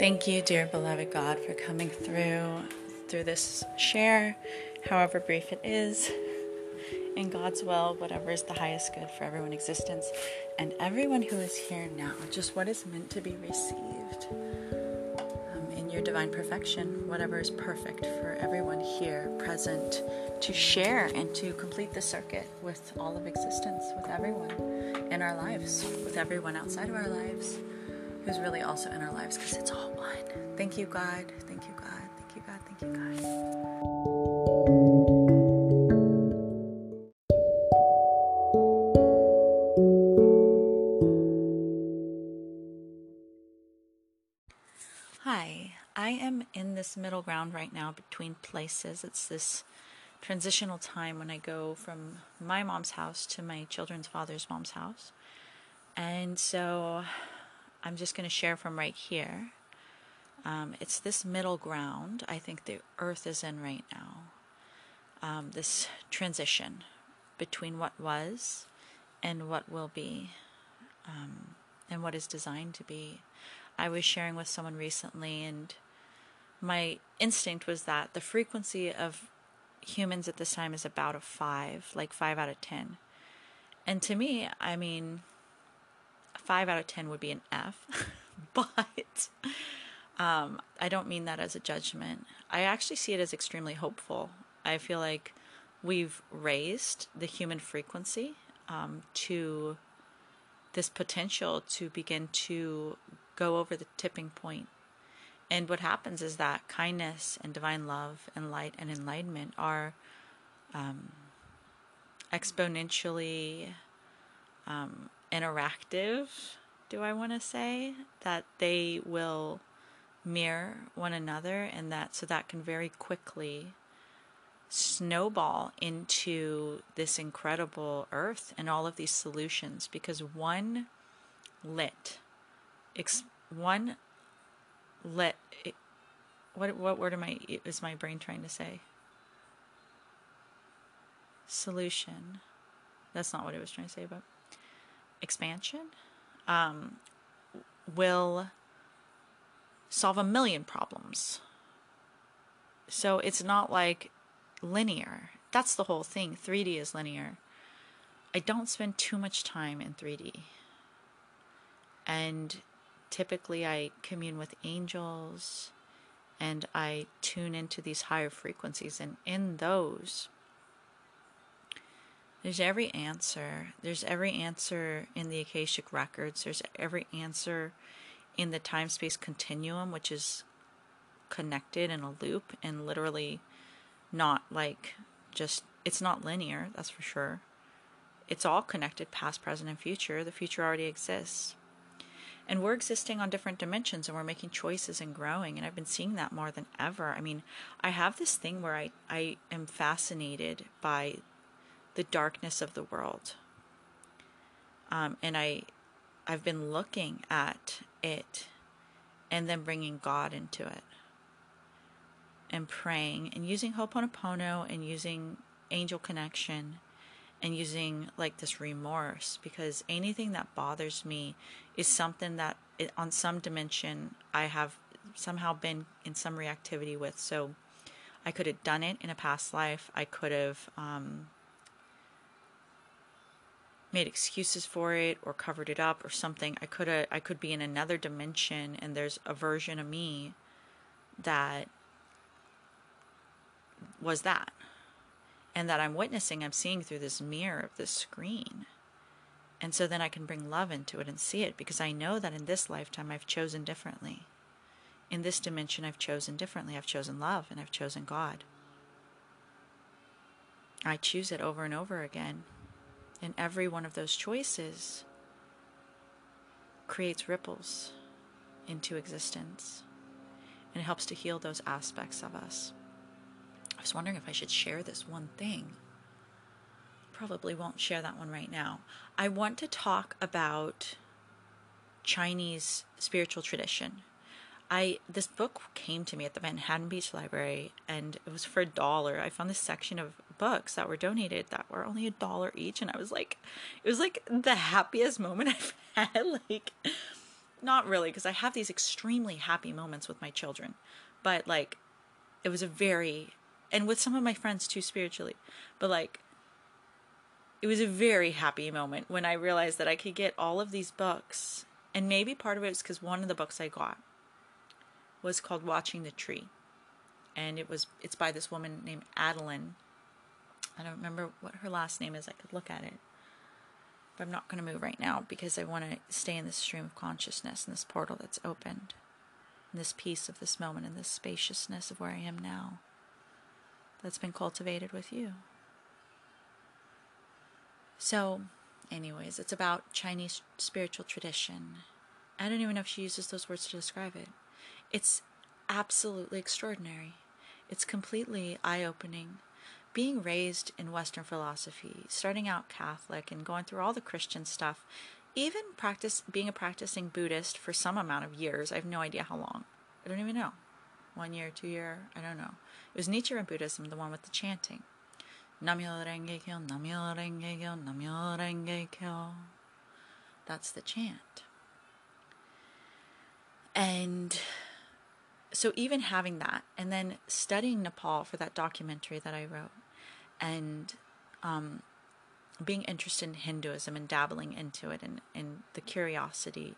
Thank you, dear beloved God, for coming through through this share, however brief it is. In God's will, whatever is the highest good for everyone existence and everyone who is here now, just what is meant to be received um, in your divine perfection, whatever is perfect for everyone here present to share and to complete the circuit with all of existence, with everyone in our lives, with everyone outside of our lives who's really also in our lives because it's all one. Thank you, God. Thank you, God. Thank you, God. Thank you, God. Hi, I am in this middle ground right now between places. It's this transitional time when I go from my mom's house to my children's father's mom's house. And so I'm just going to share from right here. Um, it's this middle ground I think the earth is in right now. Um, this transition between what was and what will be, um, and what is designed to be. I was sharing with someone recently, and my instinct was that the frequency of humans at this time is about a five, like five out of ten. And to me, I mean, five out of ten would be an F, but um, I don't mean that as a judgment. I actually see it as extremely hopeful. I feel like we've raised the human frequency um, to this potential to begin to go over the tipping point. And what happens is that kindness and divine love and light and enlightenment are um, exponentially um, interactive, do I want to say? That they will mirror one another and that so that can very quickly snowball into this incredible earth and all of these solutions because one lit ex, one lit what what word am I is my brain trying to say solution that's not what it was trying to say but expansion um, will solve a million problems. So it's not like linear. That's the whole thing. 3D is linear. I don't spend too much time in 3D. And typically I commune with angels and I tune into these higher frequencies. And in those, there's every answer. There's every answer in the Akashic records. There's every answer in the time space continuum, which is connected in a loop and literally not like just, it's not linear, that's for sure. It's all connected, past, present, and future. The future already exists. And we're existing on different dimensions and we're making choices and growing. And I've been seeing that more than ever. I mean, I have this thing where I, I am fascinated by the darkness of the world. Um, and I, I've been looking at it and then bringing God into it and praying and using Ho'oponopono and using angel connection and using like this remorse because anything that bothers me is something that it, on some dimension I have somehow been in some reactivity with. So I could have done it in a past life. I could have um, made excuses for it or covered it up or something i could i could be in another dimension and there's a version of me that was that. And that i'm witnessing i'm seeing through this mirror of this screen. And so then i can bring love into it and see it because i know that in this lifetime i've chosen differently. In this dimension i've chosen differently. I've chosen love and i've chosen god. I choose it over and over again and every one of those choices creates ripples into existence and helps to heal those aspects of us. I was wondering if I should share this one thing. Probably won't share that one right now. I want to talk about Chinese spiritual tradition. I this book came to me at the Manhattan Beach Library and it was for a dollar. I found this section of books that were donated that were only a dollar each and I was like it was like the happiest moment I've had like not really, because I have these extremely happy moments with my children, but like, it was a very, and with some of my friends too spiritually, but like, it was a very happy moment when I realized that I could get all of these books, and maybe part of it was because one of the books I got was called Watching the Tree, and it was it's by this woman named Adeline. I don't remember what her last name is. I could look at it but I'm not going to move right now because I want to stay in this stream of consciousness and this portal that's opened, this peace of this moment and this spaciousness of where I am now that's been cultivated with you. So, anyways, it's about Chinese spiritual tradition. I don't even know if she uses those words to describe it. It's absolutely extraordinary. It's completely eye opening being raised in Western philosophy, starting out Catholic and going through all the Christian stuff, even practice being a practicing Buddhist for some amount of years. I have no idea how long. I don't even know. One year, two year, I don't know. It was Nichiren Buddhism, the one with the chanting. Namyo Renge Kyo, Namyo Renge Kyo. That's the chant. And so even having that and then studying Nepal for that documentary that I wrote and um, being interested in Hinduism and dabbling into it and, and the curiosity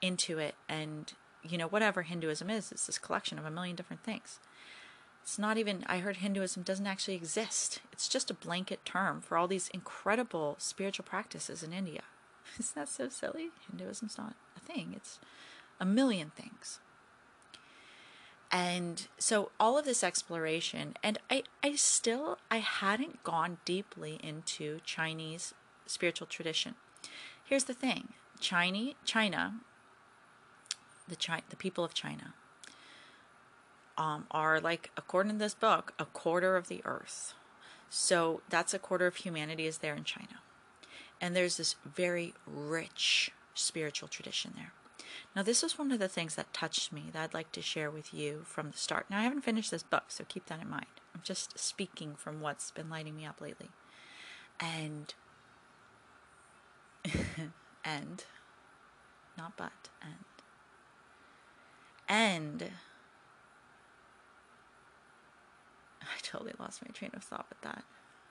into it and you know whatever Hinduism is it's this collection of a million different things. It's not even i heard hinduism doesn't actually exist. It's just a blanket term for all these incredible spiritual practices in india. Isn't that so silly? Hinduism's not a thing. It's a million things and so all of this exploration and i i still i hadn't gone deeply into chinese spiritual tradition. Here's the thing china china the Chi- the people of china um, are like according to this book a quarter of the earth. So that's a quarter of humanity is there in china. And there's this very rich spiritual tradition there now, this was one of the things that touched me that I'd like to share with you from the start. Now, I haven't finished this book, so keep that in mind. I'm just speaking from what's been lighting me up lately. And, and, not but, and, and, I totally lost my train of thought with that.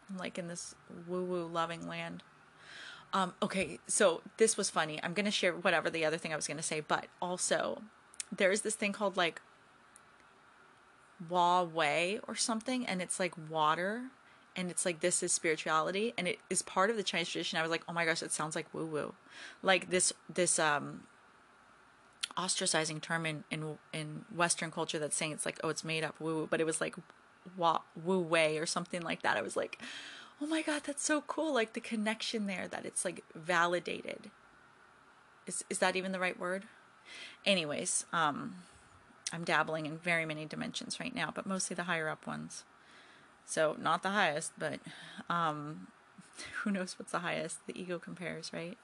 I'm like in this woo woo loving land. Um, okay, so this was funny. I'm to share whatever the other thing I was to say, but also there's this thing called like Wa Wei or something, and it's like water, and it's like this is spirituality, and it is part of the Chinese tradition. I was like, oh my gosh, it sounds like woo woo, like this this um ostracizing term in in in Western culture that's saying it's like oh it's made up woo woo, but it was like wa woo wei or something like that. I was like oh my god that's so cool. Like the connection there that it's like validated. Is is that even the right word? Anyways um i'm dabbling in very many dimensions right now but mostly the higher up ones. So not the highest but um who knows what's the highest? The ego compares right?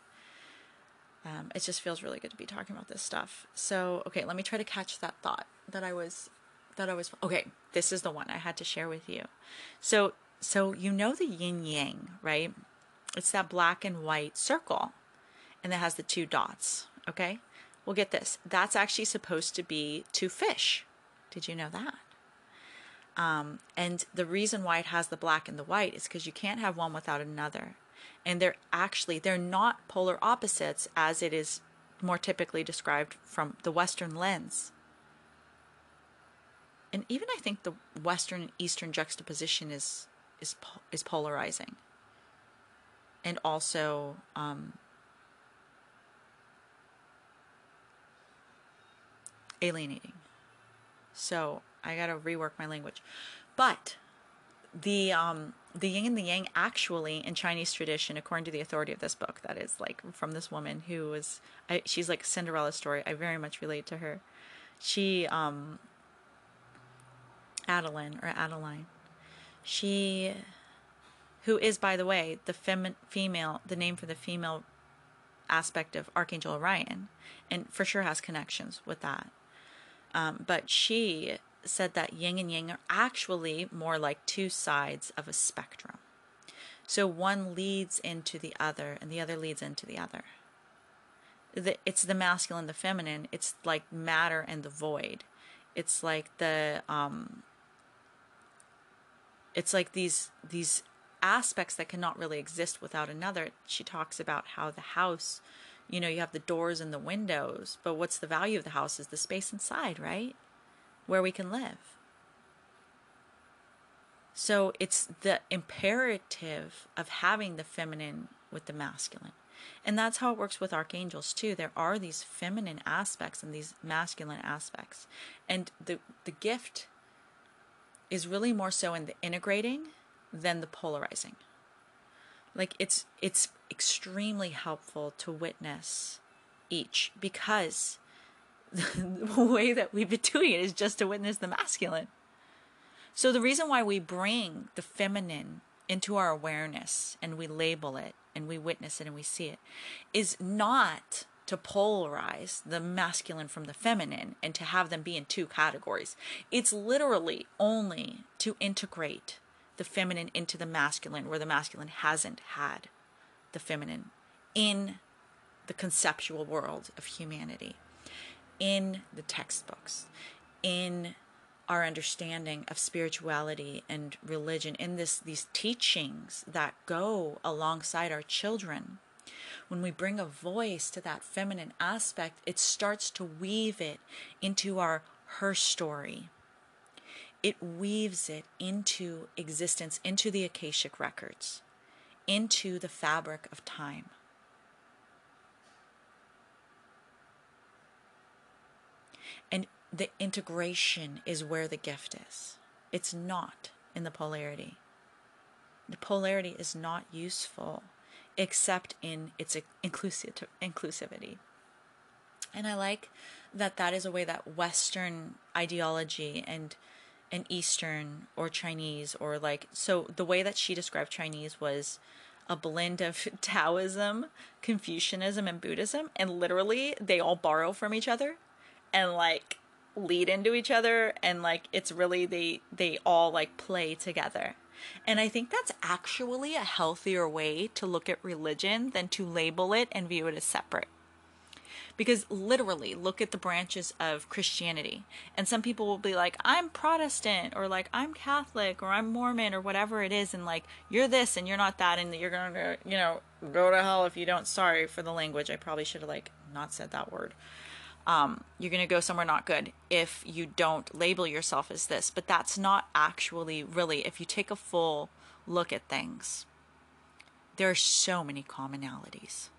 Um, it just feels really good to be talking about this stuff. So okay let me try to catch that thought that i was that i was okay this is the one i had to share with you. So so you know the yin yang, right? It's that black and white circle, and it has the two dots. Okay, well, get this. That's actually supposed to be two fish. Did you know that? Um, and the reason why it has the black and the white is because you can't have one without another. And they're actually they're not polar opposites as it is more typically described from the Western lens. And even I think the Western and Eastern juxtaposition is is is polarizing and also um, alienating. So I got to rework my language, but the um, the yin and the yang actually in Chinese tradition, according to the authority of this book, that is like from this woman who was I, she's like Cinderella story. I very much relate to her. She um, Adeline or Adeline she, who is, by the way, the fem- female, the name for the female aspect of Archangel Orion, and for sure has connections with that. Um, but she said that yin and yang are actually more like two sides of a spectrum. So one leads into the other, and the other leads into the other. the, it's the masculine, the feminine. It's like matter and the void. It's like the um, it's like these these aspects that cannot really exist without another. She talks about how the house, you know, you have the doors and the windows, but what's the value of the house is the space inside, right? Where we can live. So it's the imperative of having the feminine with the masculine. And that's how it works with archangels too. There are these feminine aspects and these masculine aspects. And the the gift is really more so in the integrating than the polarizing. Like it's it's extremely helpful to witness each because the way that we've been doing it is just to witness the masculine. So the reason why we bring the feminine into our awareness and we label it and we witness it and we see it is not to polarize the masculine from the feminine and to have them be in two categories. It's literally only to integrate the feminine into the masculine where the masculine hasn't had the feminine in the conceptual world of humanity, in the textbooks, in our understanding of spirituality and religion in this these teachings that go alongside our children when we bring a voice to that feminine aspect it starts to weave it into our her story it weaves it into existence into the akashic records into the fabric of time and the integration is where the gift is. It's not in the polarity. The polarity is not useful except in its inclusive, inclusivity. And I like that that is a way that Western ideology and and Eastern or Chinese or like so the way that she described Chinese was a blend of Taoism, Confucianism, and Buddhism, and literally they all borrow from each other, and like lead into each other and like it's really they they all like play together and i think that's actually a healthier way to look at religion than to label it and view it as separate. Because literally look at the branches of christianity. And some people will be like i'm protestant or like i'm catholic or i'm mormon or whatever it is and like you're this and you're not that and you're gonna you know go to hell if you don't. Sorry for the language. I probably should have like not said that word um, you're going to go somewhere not good if you don't label yourself as this. But that's not actually really, if you take a full look at things, there are so many commonalities.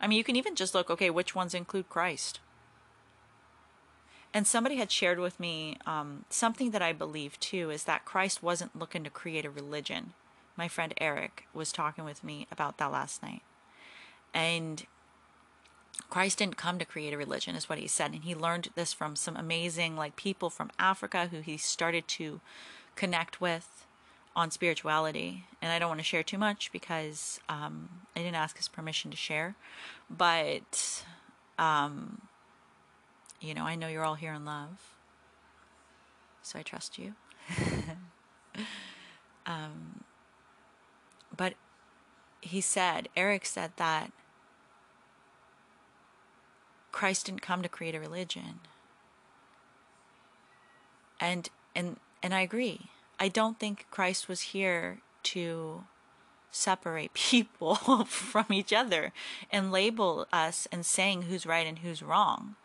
I mean, you can even just look, okay, which ones include Christ? And somebody had shared with me um, something that I believe too is that Christ wasn't looking to create a religion. My friend Eric was talking with me about that last night. And Christ didn't come to create a religion, is what he said. And he learned this from some amazing like people from Africa who he started to connect with on spirituality. And I don't want to share too much because um, I didn't ask his permission to share. But, um, you know, I know you're all here in love. So I trust you. um, but he said, Eric said that Christ didn't come to create a religion. And and and I agree. I don't think Christ was here to separate people from each other and label us and saying who's right and who's wrong.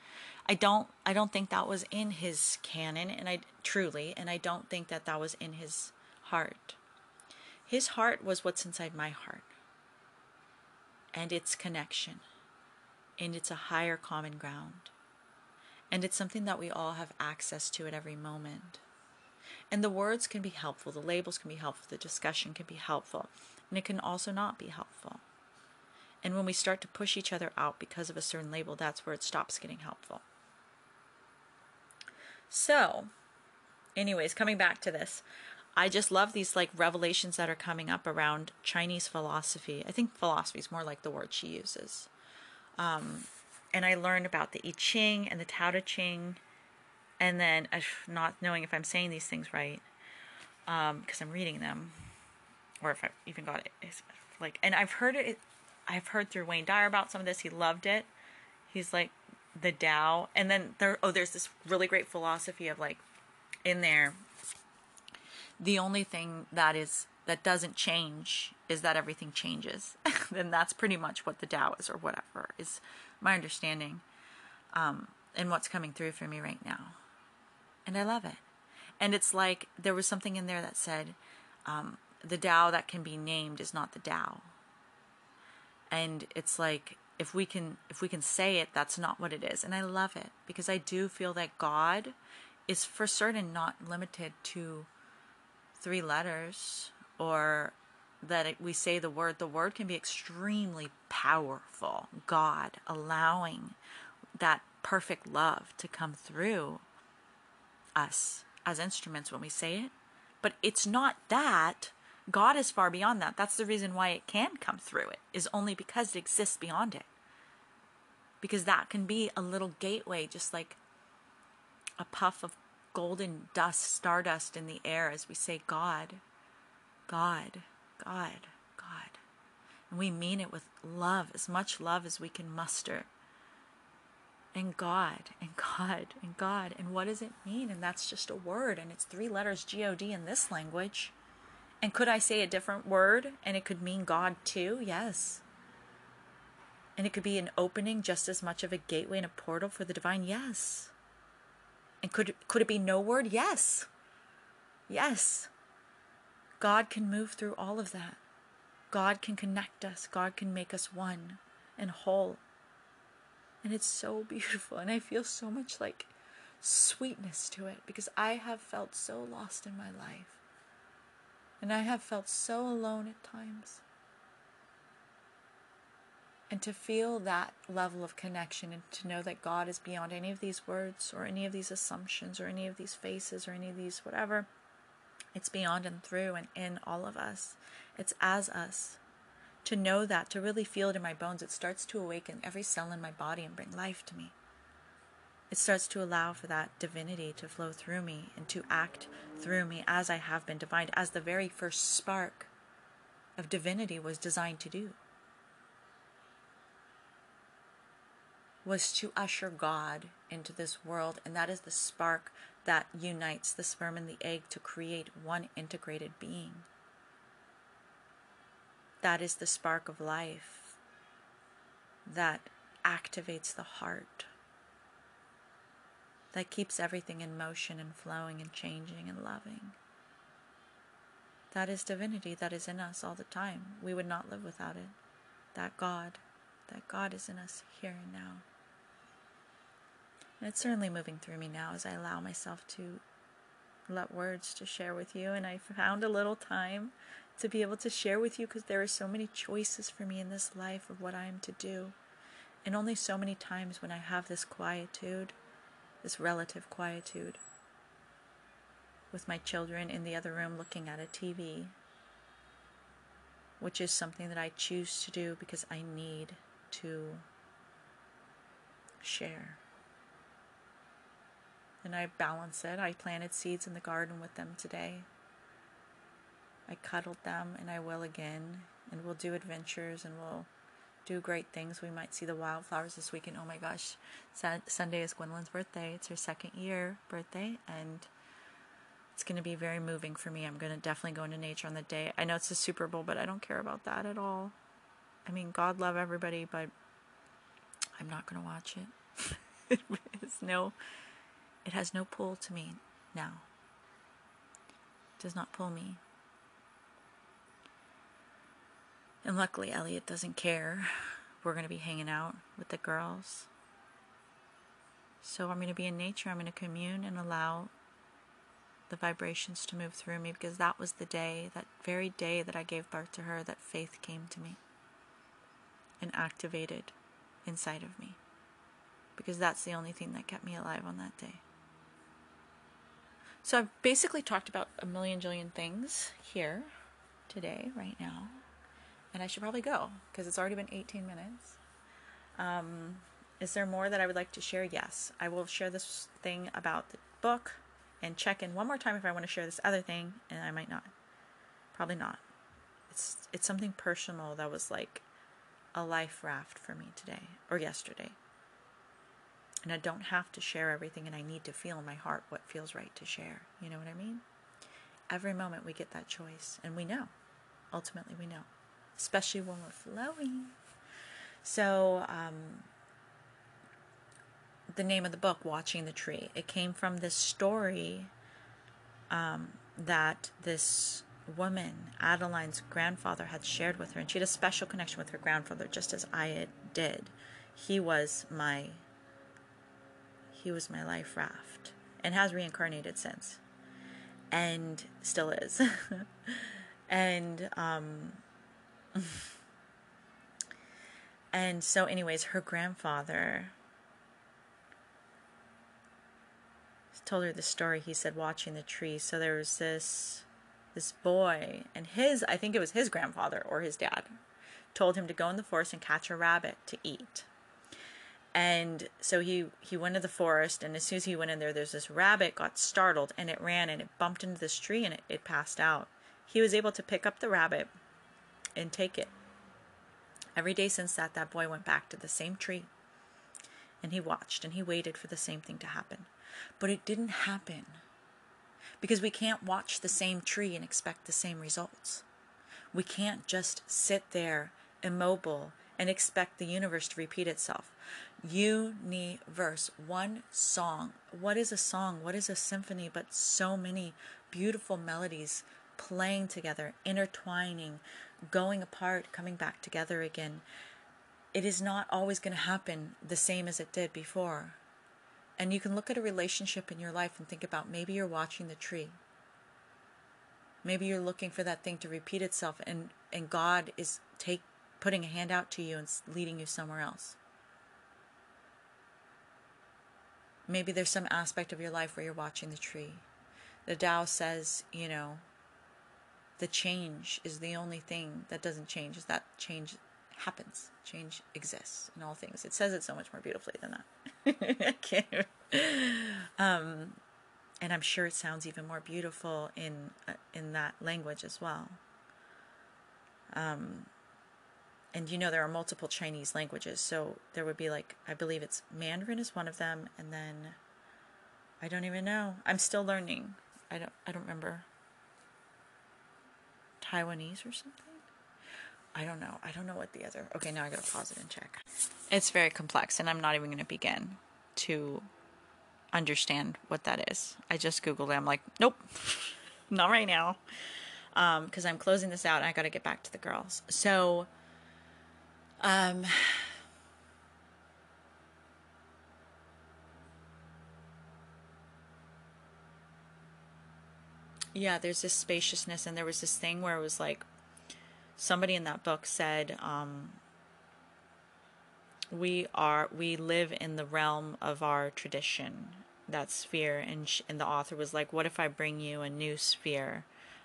I don't I don't think that was in his canon and I truly and I don't think that that was in his heart. His heart was what's inside my heart. And its connection and it's a higher common ground. And it's something that we all have access to at every moment. And the words can be helpful, the labels can be helpful, the discussion can be helpful, and it can also not be helpful. And when we start to push each other out because of a certain label, that's where it stops getting helpful. So, anyways, coming back to this, I just love these like revelations that are coming up around Chinese philosophy. I think philosophy is more like the word she uses. Um, and I learned about the I Ching and the Tao Te Ching, and then uh, not knowing if I'm saying these things right, because um, I'm reading them, or if I even got it. It's like, and I've heard it. I've heard through Wayne Dyer about some of this. He loved it. He's like the Tao. And then there oh there's this really great philosophy of like in there the only thing that is that doesn't change is that everything changes. then that's pretty much what the Tao is or whatever is my understanding. Um and what's coming through for me right now. And I love it. And it's like there was something in there that said, um, the Tao that can be named is not the Tao. And it's like if we can if we can say it, that's not what it is. And I love it because I do feel that God is for certain not limited to three letters or that it, we say the word. The word can be extremely powerful. God allowing that perfect love to come through us as instruments when we say it. But it's not that. God is far beyond that. That's the reason why it can come through it, is only because it exists beyond it. Because that can be a little gateway, just like a puff of golden dust, stardust in the air as we say, God, God, God, God. And we mean it with love, as much love as we can muster and God and God and God. And what does it mean? And that's just a word, and it's three letters G O D in this language. And could I say a different word and it could mean God too? Yes. And it could be an opening just as much of a gateway and a portal for the divine? Yes. And could could it be no word? Yes. Yes. God can move through all of that. God can connect us. God can make us one and whole and it's so beautiful. And I feel so much like sweetness to it because I have felt so lost in my life. And I have felt so alone at times. And to feel that level of connection and to know that God is beyond any of these words or any of these assumptions or any of these faces or any of these whatever, it's beyond and through and in all of us. It's as us to know that, to really feel it in my bones, it starts to awaken every cell in my body and bring life to me. It starts to allow for that divinity to flow through me and to act through me as I have been divined, as the very first spark of divinity was designed to do. Was to usher God into this world, and that is the spark that unites the sperm and the egg to create one integrated being. That is the spark of life that activates the heart, that keeps everything in motion and flowing and changing and loving. That is divinity that is in us all the time. We would not live without it. That God, that God is in us here and now. And it's certainly moving through me now as I allow myself to let words to share with you. And I found a little time to be able to share with you because there are so many choices for me in this life of what I am to do. And only so many times when I have this quietude, this relative quietude, with my children in the other room looking at a TV, which is something that I choose to do because I need to share. And I balance it. I planted seeds in the garden with them today. I cuddled them, and I will again. And we'll do adventures and we'll do great things. We might see the wildflowers this weekend. Oh my gosh, Sunday is Gwendolyn's birthday. It's her second year birthday, and it's going to be very moving for me. I'm going to definitely go into nature on the day. I know it's a Super Bowl, but I don't care about that at all. I mean, God love everybody, but I'm not going to watch it. it has no, it has no pull to me now. It does not pull me. And luckily, Elliot doesn't care. We're going to be hanging out with the girls. So I'm going to be in nature. I'm going to commune and allow the vibrations to move through me because that was the day, that very day that I gave birth to her, that faith came to me and activated inside of me. Because that's the only thing that kept me alive on that day. So I've basically talked about a million jillion things here today, right now and I should probably go because it's already been 18 minutes. Um, is there more that I would like to share? Yes, I will share this thing about the book and check in one more time if I want to share this other thing, and I might not. Probably not. It's it's something personal that was like a life raft for me today or yesterday. And I don't have to share everything, and I need to feel in my heart what feels right to share. You know what I mean? Every moment we get that choice, and we know. Ultimately, we know, especially when we're flowing. So, um, the name of the book, Watching the Tree, it came from this story um, that this woman, Adeline's grandfather, had shared with her, and she had a special connection with her grandfather, just as I did. He was my he was my life raft, and has reincarnated since, and still is. and um, and so, anyways, her grandfather told her the story. He said, watching the tree. So there was this this boy and his I think it was his grandfather or his dad told him to go in the forest and catch a rabbit to eat. And so he he went to the forest and as soon as he went in there there's this rabbit got startled and it ran and it bumped into this tree and it, it passed out. He was able to pick up the rabbit and take it. Every day since that that boy went back to the same tree and he watched and he waited for the same thing to happen. But it didn't happen because we can't watch the same tree and expect the same results. We can't just sit there immobile and expect the universe to repeat itself. Universe, one song. What is a song? What is a symphony but so many beautiful melodies playing together, intertwining, going apart, coming back together again? It is not always going to happen the same as it did before. And you can look at a relationship in your life and think about maybe you're watching the tree. Maybe you're looking for that thing to repeat itself and, and God is take putting a hand out to you and leading you somewhere else. Maybe there's some aspect of your life where you're watching the tree. The Tao says, you know, the change is the only thing that doesn't change, is that change happens. Change exists in all things. It says it so much more beautifully than that. I can't. Um, and I'm sure it sounds even more beautiful in uh, in that language as well. Um, and you know there are multiple Chinese languages, so there would be like I believe it's Mandarin is one of them, and then I don't even know. I'm still learning. I don't I don't remember Taiwanese or something. I don't know. I don't know what the other. Okay, now I gotta pause it and check. It's very complex, and I'm not even gonna begin to understand what that is. I just googled it. I'm like, nope, not right now, because um, I'm closing this out. I gotta get back to the girls. So, um. Yeah, there's this spaciousness, and there was this thing where it was like somebody in that book said um, we are we live in the realm of our tradition that sphere and sh- and the author was like what if i bring you a new sphere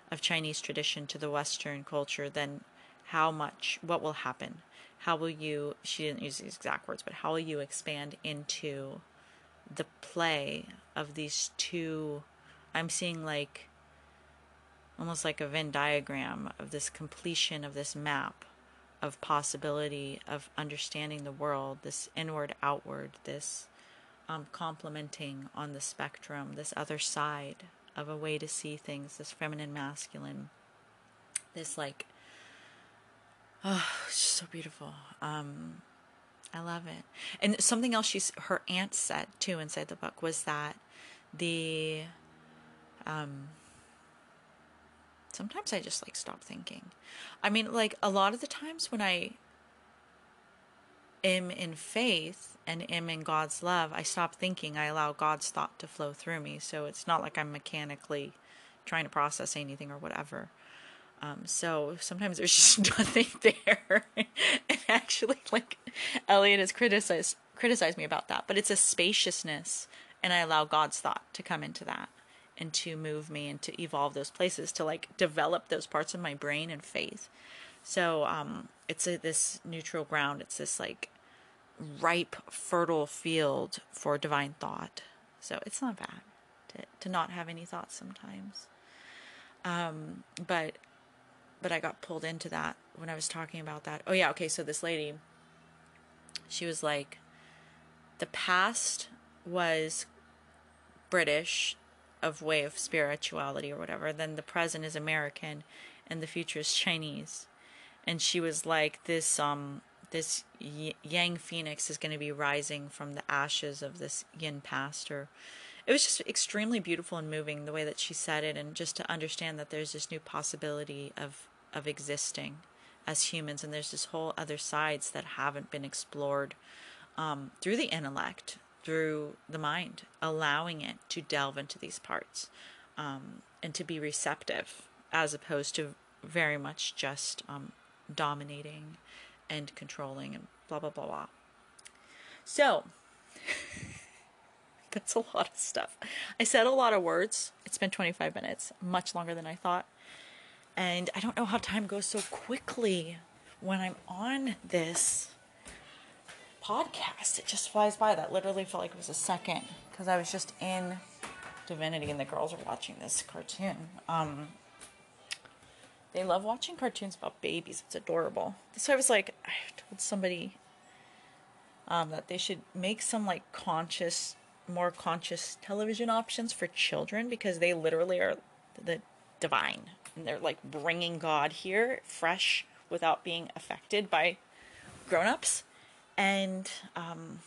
of chinese tradition to the western culture then how much what will happen? How will you she didn't use these exact words but how will you expand into the play of these two i'm seeing like almost like a Venn diagram of this completion of this map of possibility of understanding the world, this inward outward, this um, complementing on the spectrum, this other side of a way to see things, this feminine masculine, this like, oh, it's just so beautiful. Um, I love it. And something else she's her aunt said too inside the book was that the um, sometimes I just like stop thinking. I mean, like a lot of the times when I am in faith and am in God's love, I stop thinking. I allow God's thought to flow through me. So it's not like I'm mechanically trying to process anything or whatever. Um, so sometimes there's just nothing there. and actually, like Elliot has criticized criticized me about that, but it's a spaciousness, and I allow God's thought to come into that and to move me and to evolve those places to like develop those parts of my brain and faith. So um, it's a, this neutral ground. It's this like ripe, fertile field for divine thought. So it's not bad to to not have any thoughts sometimes. Um, but but I got pulled into that when I was talking about that. Oh yeah, okay. So this lady, she was like, the past was British of way of spirituality or whatever, then the present is American and the future is Chinese. And she was like this um this yang phoenix is going to be rising from the ashes of this yin past or it was just extremely beautiful and moving the way that she said it and just to understand that there's this new possibility of of existing as humans and there's this whole other sides that haven't been explored um, through the intellect through the mind allowing it to delve into these parts um, and to be receptive as opposed to very much just um, dominating and controlling and blah blah blah blah. So That's a lot of stuff. I said a lot of words. It's been 25 minutes, much longer than I thought. And I don't know how time goes so quickly when I'm on this podcast. It just flies by. That literally felt like it was a second because I was just in Divinity and the girls are watching this cartoon. Um, they love watching cartoons about babies. It's adorable. So I was like, I told somebody um, that they should make some like conscious more conscious television options for children because they literally are the divine. And they're like bringing God here fresh without being affected by grown-ups. And um,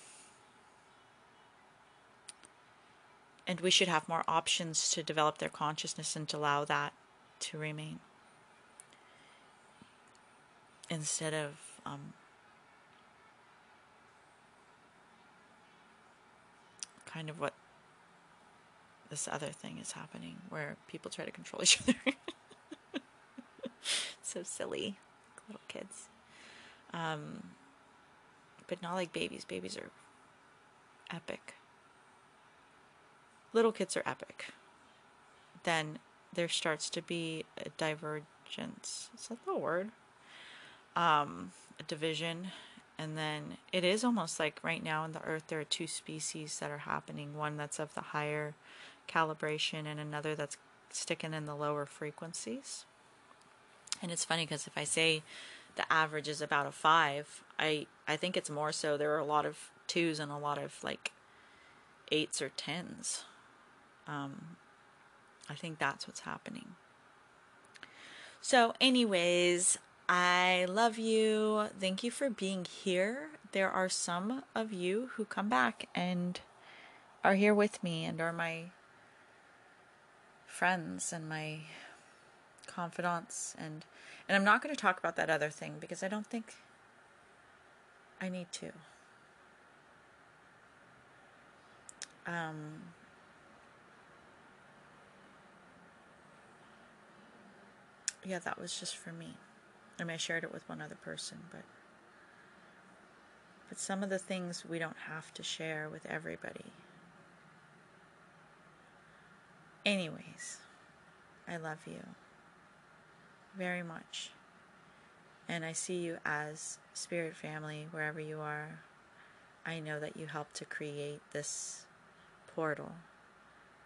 and we should have more options to develop their consciousness and to allow that to remain. Instead of um, kind of what this other thing is happening where people try to control each other. so silly, little kids. Um, but not like babies. Babies are epic. Little kids are epic. Then there starts to be a divergence. Is that the word? Um, a division and then it is almost like right now in the earth there are two species that are happening one that's of the higher calibration and another that's sticking in the lower frequencies. And it's funny because if i say the average is about a five i i think it's more so there are a lot of twos and a lot of like eights or tens. Um i think that's what's happening. So anyways I love you. Thank you for being here. There are some of you who come back and are here with me and are my friends and my confidants and and I'm not going to talk about that other thing because I don't think I need to. Um yeah, that was just for me. I mean, I shared it with one other person, but but some of the things we don't have to share with everybody. Anyways, I love you very much. And I see you as spirit family wherever you are. I know that you helped to create this portal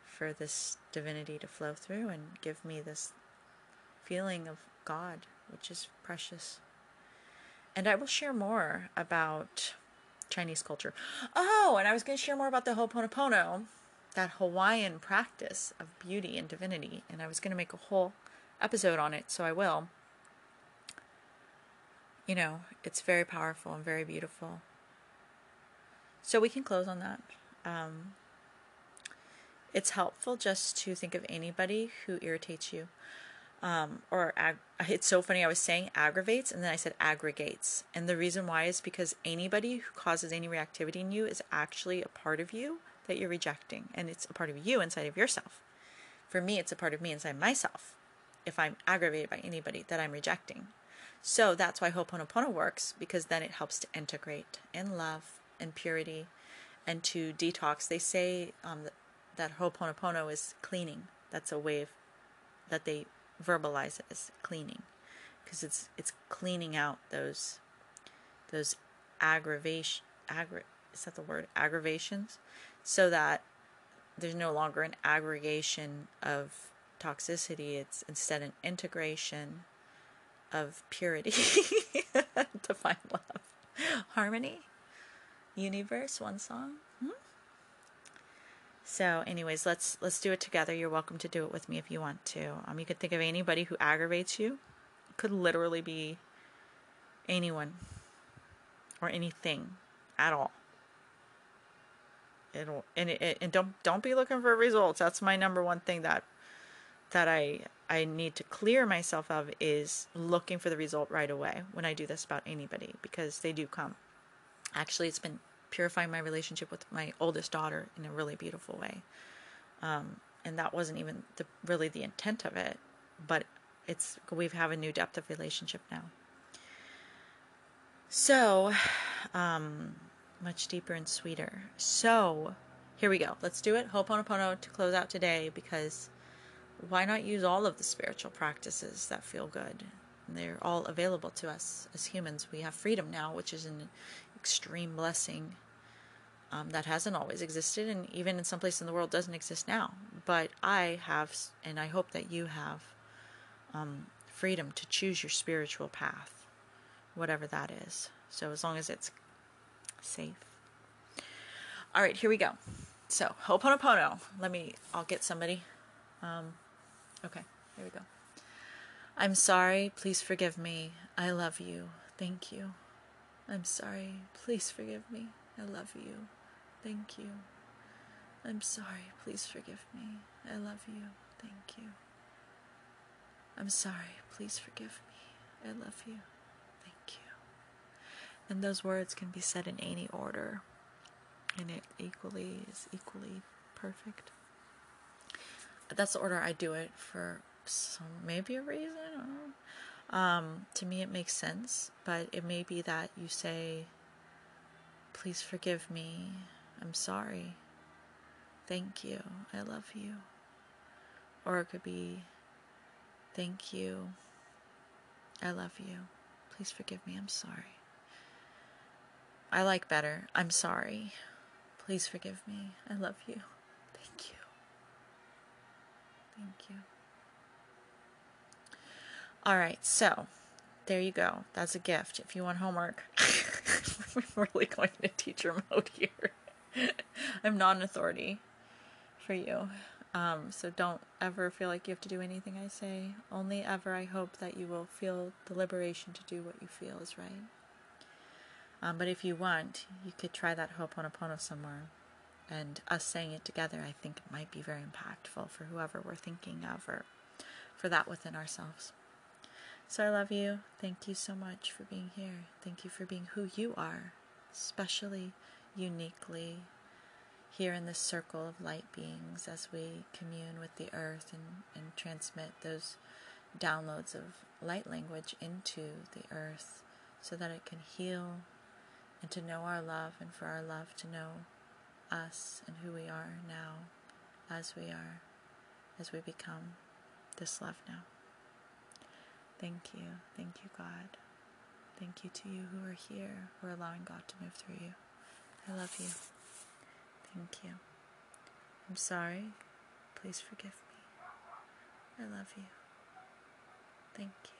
for this divinity to flow through and give me this feeling of God which is precious. And I will share more about Chinese culture. Oh, and I was going to share more about the Ho'oponopono, that Hawaiian practice of beauty and divinity. And I was going to make a whole episode on it, so I will. You know, it's very powerful and very beautiful. So we can close on that. Um, it's helpful just to think of anybody who irritates you um, or ag- it's so funny. I was saying aggravates and then I said aggregates. And the reason why is because anybody who causes any reactivity in you is actually a part of you that you're rejecting. And it's a part of you inside of yourself. For me, it's a part of me inside myself if I'm aggravated by anybody that I'm rejecting. So that's why Ho'oponopono works because then it helps to integrate in love and purity and to detox. They say um, that, Ho'oponopono is cleaning. That's a of, that they verbalize it as cleaning because it's it's cleaning out those those aggravation aggra- is that the word? Aggravations? So that there's no longer an aggregation of toxicity. It's instead an integration of purity to find love. Harmony? Universe, one song. So, anyways, let's let's do it together. You're welcome to do it with me if you want to. Um, you could think of anybody who aggravates you. It could literally be anyone or anything at all. It'll and it, and don't don't be looking for results. That's my number one thing that that I I need to clear myself of is looking for the result right away when I do this about anybody because they do come. Actually, it's been purifying my relationship with my oldest daughter in a really beautiful way. Um, and that wasn't even the, really the intent of it, but it's we have a new depth of relationship now. So, um, much deeper and sweeter. So, here we go. Let's do it. Ho'oponopono to close out today because why not use all of the spiritual practices that feel good? They're all available to us as humans. We have freedom now, which is an extreme blessing um, that hasn't always existed, and even in some places in the world doesn't exist now. But I have, and I hope that you have, um, freedom to choose your spiritual path, whatever that is. So as long as it's safe. All right, here we go. So, Ho'oponopono. Let me, I'll get somebody. Um, okay, here we go. I'm sorry. Please forgive me. I love you. Thank you. I'm sorry. Please forgive me. I love you. Thank you. I'm sorry. Please forgive me. I love you. Thank you. I'm sorry. Please forgive me. I love you. Thank you. And those words can be said in any order, and it equally is equally perfect. That's the order I do it for some maybe a reason. Um, to me, it makes sense, but it may be that you say, "Please forgive me. I'm sorry. Thank you. I love you." Or it could be, "Thank you. I love you. Please forgive me. I'm sorry." I like better. I'm sorry. Please forgive me. I love you. Thank you. Thank you. All right, so there you go. That's a gift. If you want homework, I'm really going to teacher mode here. I'm not an authority for you. Um, so don't ever feel like you have to do anything I say. Only ever I hope that you will feel the liberation to do what you feel is right. Um, but if you want, you could try that Ho'oponopono somewhere. And us saying it together, I think it might be very impactful for whoever we're thinking of or for that within ourselves. So I love you. Thank you so much for being here. Thank you for being who you are, especially uniquely here in this circle of light beings as we commune with the earth and, and transmit those downloads of light language into the earth so that it can heal and to know our love and for our love to know us and who we are now as we are, as we become this love now. Thank you. Thank you, God. Thank you to you who are here, who are allowing God to move through you. I love you. Thank you. I'm sorry. Please forgive me. I love you. Thank you.